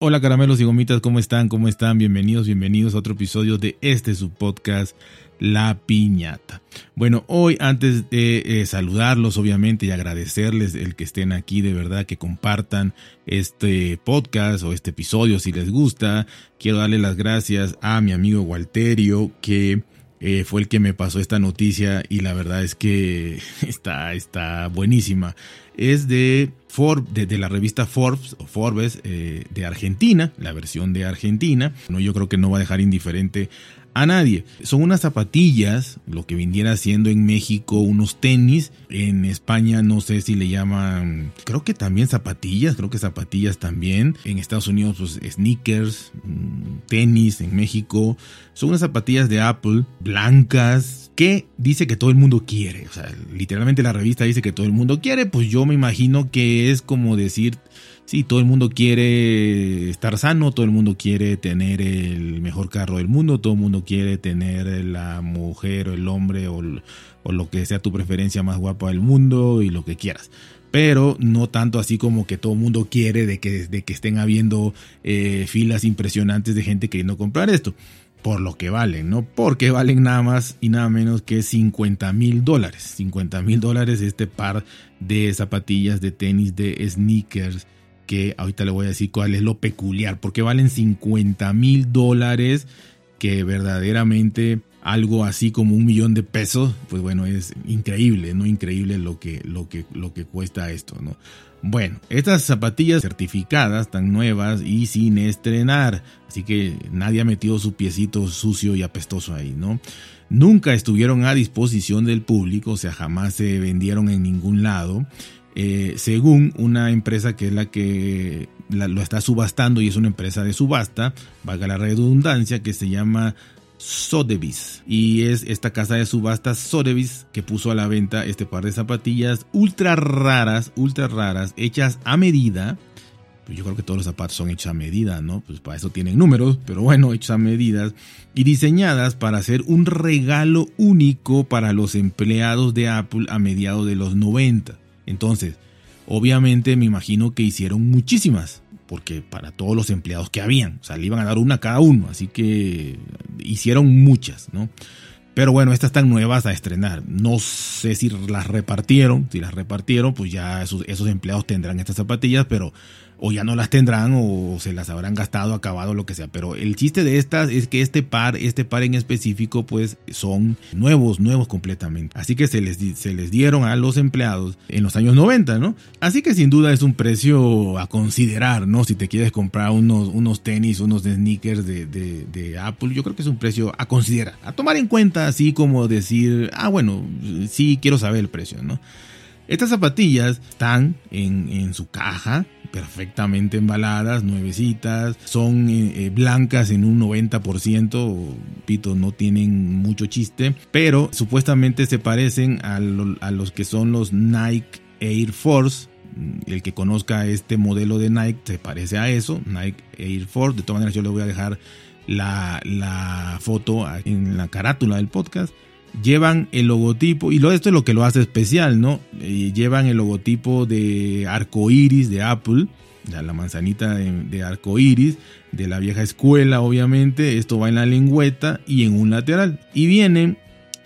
Hola caramelos y gomitas, ¿cómo están? ¿Cómo están? Bienvenidos, bienvenidos a otro episodio de este su podcast La Piñata. Bueno, hoy antes de eh, saludarlos obviamente y agradecerles el que estén aquí, de verdad que compartan este podcast o este episodio si les gusta, quiero darle las gracias a mi amigo Walterio que... Eh, fue el que me pasó esta noticia y la verdad es que está, está buenísima es de, Forbes, de, la revista Forbes o Forbes eh, de Argentina, la versión de Argentina. No, yo creo que no va a dejar indiferente a nadie. Son unas zapatillas, lo que viniera siendo en México unos tenis, en España no sé si le llaman, creo que también zapatillas, creo que zapatillas también, en Estados Unidos pues sneakers, mm, tenis, en México, son unas zapatillas de Apple blancas que dice que todo el mundo quiere, o sea, literalmente la revista dice que todo el mundo quiere, pues yo me imagino que es como decir Sí, todo el mundo quiere estar sano, todo el mundo quiere tener el mejor carro del mundo, todo el mundo quiere tener la mujer o el hombre o, lo que sea tu preferencia más guapa del mundo y lo que quieras pero no tanto así como que todo el mundo quiere de que, de que estén habiendo eh, filas impresionantes de gente queriendo comprar esto. Por lo que valen, ¿no? Porque valen nada más y nada menos que 50 mil dólares. 50 mil dólares este par de zapatillas, de tenis, de sneakers que ahorita le voy a decir cuál es lo peculiar, porque valen 50 mil dólares, que verdaderamente algo así como un millón de pesos, pues bueno, es increíble, ¿no? Increíble lo que, lo que, lo que cuesta esto, ¿no? Bueno, estas zapatillas certificadas, tan nuevas y sin estrenar, así que nadie ha metido su piecito sucio y apestoso ahí, ¿no? Nunca estuvieron a disposición del público, o sea, jamás se vendieron en ningún lado. Eh, según una empresa que es la que lo está subastando y es una empresa de subasta, valga la redundancia, que se llama Sotheby's. Y es esta casa de subasta Sotheby's que puso a la venta este par de zapatillas ultra raras, ultra raras, hechas a medida. Pues yo creo que todos los zapatos son hechos a medida, ¿no? Pues para eso tienen números, pero bueno, hechos a medidas. Y diseñadas para hacer un regalo único para los empleados de Apple a mediados de los 90. Entonces, obviamente me imagino que hicieron muchísimas, porque para todos los empleados que habían, o sea, le iban a dar una a cada uno, así que hicieron muchas, ¿no? Pero bueno, estas están nuevas a estrenar. No sé si las repartieron. Si las repartieron, pues ya esos, esos empleados tendrán estas zapatillas, pero o ya no las tendrán o se las habrán gastado, acabado, lo que sea. Pero el chiste de estas es que este par, este par en específico, pues son nuevos, nuevos completamente. Así que se les, se les dieron a los empleados en los años 90, ¿no? Así que sin duda es un precio a considerar, ¿no? Si te quieres comprar unos, unos tenis, unos sneakers de, de, Apple, yo creo que es un precio a considerar, a tomar en cuenta, así como decir, ah, bueno, sí quiero saber el precio, ¿no? Estas zapatillas están en, en su caja, perfectamente embaladas, nuevecitas, son eh, eh, blancas en un 90%, pito, no tienen mucho chiste, pero supuestamente se parecen a, a los que son los Nike Air Force, el que conozca este modelo de Nike se parece a eso, Nike Air Force. De todas maneras, yo le voy a dejar la, la, foto en la carátula del podcast llevan el logotipo, y esto es lo que lo hace especial, ¿no? Eh, llevan el logotipo de arco iris de Apple, la manzanita de, de arco iris, de la vieja escuela, obviamente. Esto va en la lengüeta y en un lateral. Y vienen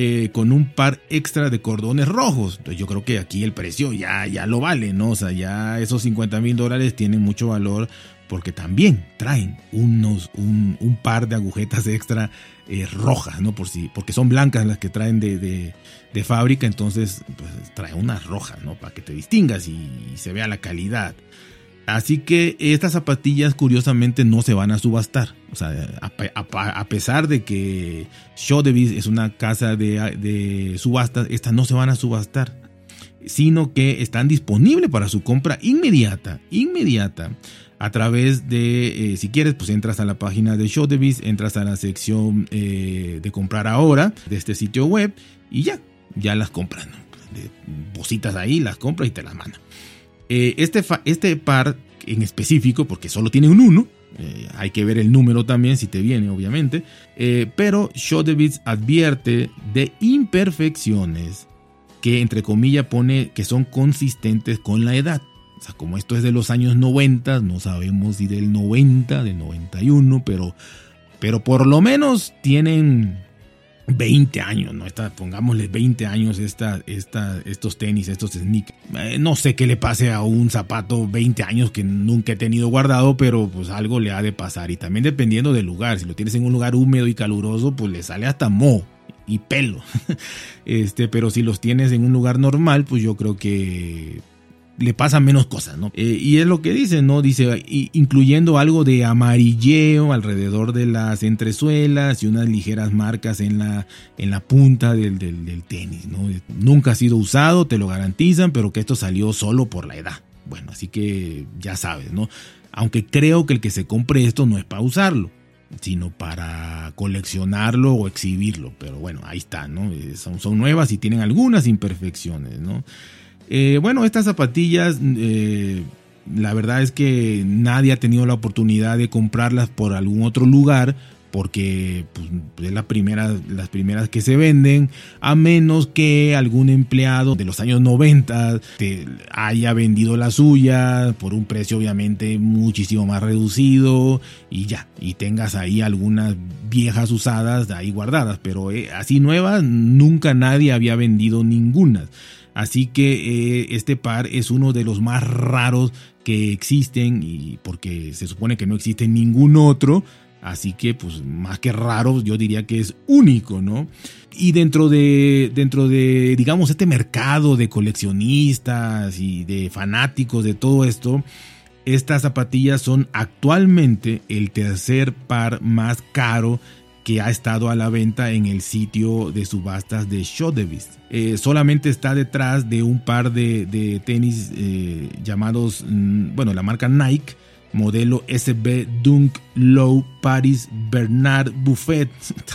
eh, con un par extra de cordones rojos. Entonces yo creo que aquí el precio ya, ya lo vale, ¿no? O sea, ya esos 50 mil dólares tienen mucho valor porque también traen unos, un, un par de agujetas extra eh, rojas, ¿no? Por si, porque son blancas las que traen de, de, fábrica, entonces pues, trae unas rojas, ¿no? Para que te distingas y, se vea la calidad. Así que estas zapatillas curiosamente no se van a subastar. O sea, a, pesar de que Sotheby's es una casa de, de subastas, estas no se van a subastar sino que están disponibles para su compra inmediata, inmediata a través de, eh, si quieres, pues entras a la página de Sotheby's, entras a la sección eh, de comprar ahora de este sitio web y ya, ya las compran. De bocitas ahí, las compras y te las mandan. Eh, este, este par en específico, porque solo tiene un 1, hay que ver el número también si te viene, obviamente. pero Sotheby's advierte de imperfecciones que, entre comillas, pone que son consistentes con la edad. Como esto es de los años 90, no sabemos si del 90, del 91, pero, pero por lo menos tienen 20 años, ¿no? Esta, pongámosle 20 años esta, esta, estos tenis, estos sneakers. Eh, no sé qué le pase a un zapato 20 años que nunca he tenido guardado, pero pues algo le ha de pasar. Y también dependiendo del lugar, si lo tienes en un lugar húmedo y caluroso, pues le sale hasta moho y pelo. Este, pero si los tienes en un lugar normal, pues yo creo que le pasan menos cosas, ¿no? Eh, y es lo que dice, ¿no? Dice, incluyendo algo de amarilleo alrededor de las entresuelas y unas ligeras marcas en la, en la punta del, del, tenis, ¿no? Nunca ha sido usado, te lo garantizan, pero que esto salió solo por la edad. Bueno, así que ya sabes, ¿no? Aunque creo que el que se compre esto no es para usarlo, sino para coleccionarlo o exhibirlo. Pero bueno, ahí está, ¿no? Eh, son, son nuevas y tienen algunas imperfecciones, ¿no? Eh, bueno, estas zapatillas, eh, la verdad es que nadie ha tenido la oportunidad de comprarlas por algún otro lugar porque pues, es la primera, las primeras que se venden, a menos que algún empleado de los años 90 te haya vendido la suya por un precio obviamente muchísimo más reducido y ya, y tengas ahí algunas viejas usadas ahí guardadas, pero eh, así nuevas nunca nadie había vendido ninguna. Así que eh, este par es uno de los más raros que existen y porque se supone que no existe ningún otro. Así que, pues, más que raro, yo diría que es único, ¿no? Y dentro de, dentro de, digamos, este mercado de coleccionistas y de fanáticos de todo esto, estas zapatillas son actualmente el tercer par más caro que ha estado a la venta en el sitio de subastas de Sotheby's. Eh, solamente está detrás de un par de, tenis eh, llamados, mm, bueno, la marca Nike, modelo SB Dunk Low Paris Bernard Buffet.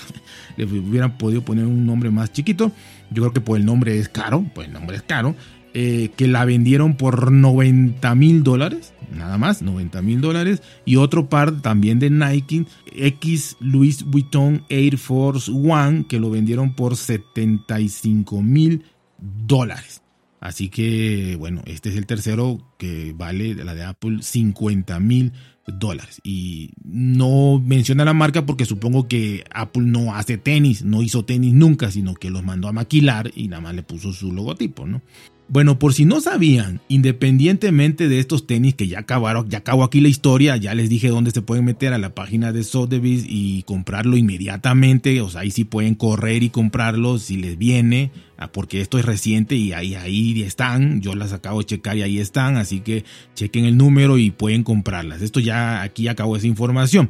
Le hubieran podido poner un nombre más chiquito. Yo creo que por el nombre es caro, pues el nombre es caro. Eh, que la vendieron por 90 mil dólares, nada más, 90 mil dólares, y otro par también de Nike, X Louis Vuitton Air Force One, que lo vendieron por 75 mil dólares. Así que, bueno, este es el tercero que vale la de Apple 50 mil dólares. Y no menciona la marca porque supongo que Apple no hace tenis, no hizo tenis nunca, sino que los mandó a maquilar y nada más le puso su logotipo, ¿no? Bueno, por si no sabían, independientemente de estos tenis que ya acabaron, ya acabó aquí la historia, ya les dije dónde se pueden meter a la página de Sotheby's y comprarlo inmediatamente, o sea, ahí sí pueden correr y comprarlo si les viene, ah, porque esto es reciente y ahí, ahí están, yo las acabo de checar y ahí están, así que chequen el número y pueden comprarlas. Esto ya aquí acabó esa información.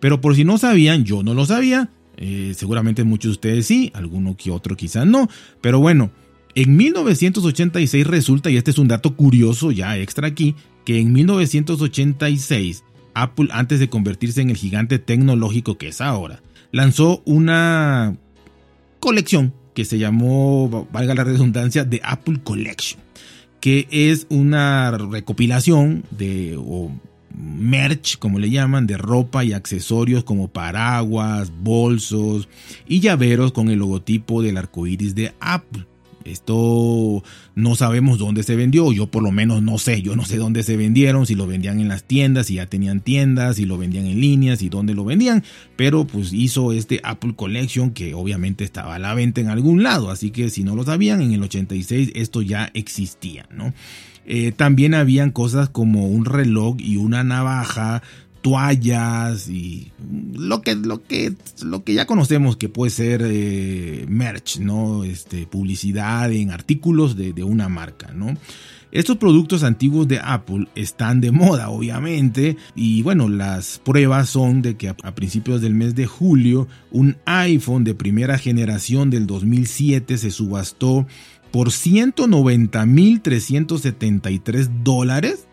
Pero por si no sabían, yo no lo sabía, eh, seguramente muchos de ustedes sí, alguno que otro quizás no, pero bueno. En 1986 resulta, y este es un dato curioso ya extra aquí, que en 1986 Apple, antes de convertirse en el gigante tecnológico que es ahora, lanzó una colección que se llamó, valga la redundancia, de Apple Collection, que es una recopilación de o merch, como le llaman, de ropa y accesorios como paraguas, bolsos y llaveros con el logotipo del arco iris de Apple. Esto no sabemos dónde se vendió, yo por lo menos no sé, yo no sé dónde se vendieron, si lo vendían en las tiendas, si ya tenían tiendas, si lo vendían en línea, si dónde lo vendían, pero pues hizo este Apple Collection que obviamente estaba a la venta en algún lado, así que si no lo sabían, en el 86 esto ya existía, ¿no? Eh, también habían cosas como un reloj y una navaja, toallas y lo que, lo que, lo que ya conocemos que puede ser eh, merch, ¿no? Este, publicidad en artículos de, una marca, ¿no? Estos productos antiguos de Apple están de moda, obviamente, y bueno, las pruebas son de que a, principios del mes de julio un iPhone de primera generación del 2007 se subastó por 190.373 dólares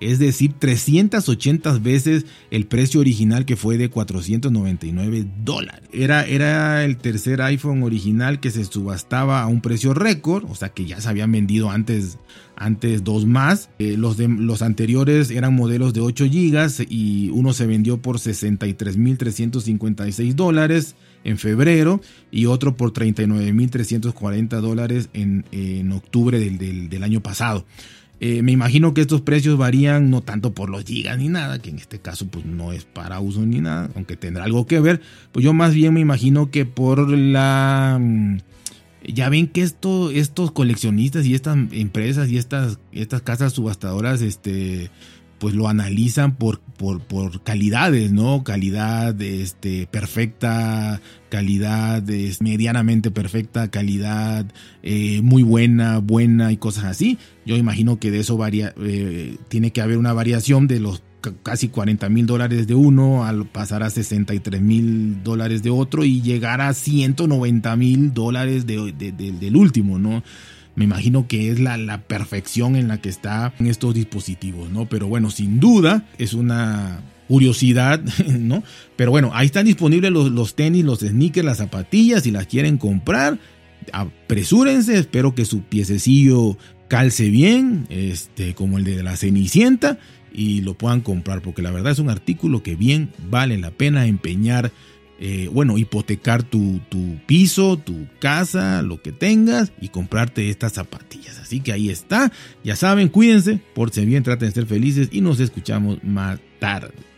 es decir, 380 veces el precio original que fue de 499 dólares. Era, era el tercer iPhone original que se subastaba a un precio récord, o sea que ya se habían vendido antes, antes dos más. Eh, los, los anteriores eran modelos de 8 GB y uno se vendió por 63.356 dólares en febrero y otro por 39.340 dólares en, en octubre del, del año pasado. Eh, me imagino que estos precios varían no tanto por los gigas ni nada, que en este caso pues no es para uso ni nada, aunque tendrá algo que ver. Pues yo más bien me imagino que por la... Mm, ya ven que esto, estos coleccionistas y estas empresas y estas, estas casas subastadoras, este, pues lo analizan por, por, por calidades, ¿no? Calidad este, perfecta, calidad medianamente perfecta, calidad eh, muy buena, buena y cosas así. Yo imagino que de eso varía, eh, tiene que haber una variación de los casi 40 mil dólares de uno al pasar a 63 mil dólares de otro y llegar a 190 mil dólares del último, ¿no? Me imagino que es la, la perfección en la que está en estos dispositivos, ¿no? Pero bueno, sin duda es una curiosidad, ¿no? Pero bueno, ahí están disponibles los, los, tenis, los sneakers, las zapatillas, si las quieren comprar, apresúrense, espero que su piececillo calce bien, este, como el de la Cenicienta, y lo puedan comprar, porque la verdad es un artículo que bien vale la pena empeñar eh, bueno, hipotecar tu, tu, piso, tu casa, lo que tengas y comprarte estas zapatillas. Así que ahí está. Ya saben, cuídense, por si bien, traten de ser felices y nos escuchamos más tarde.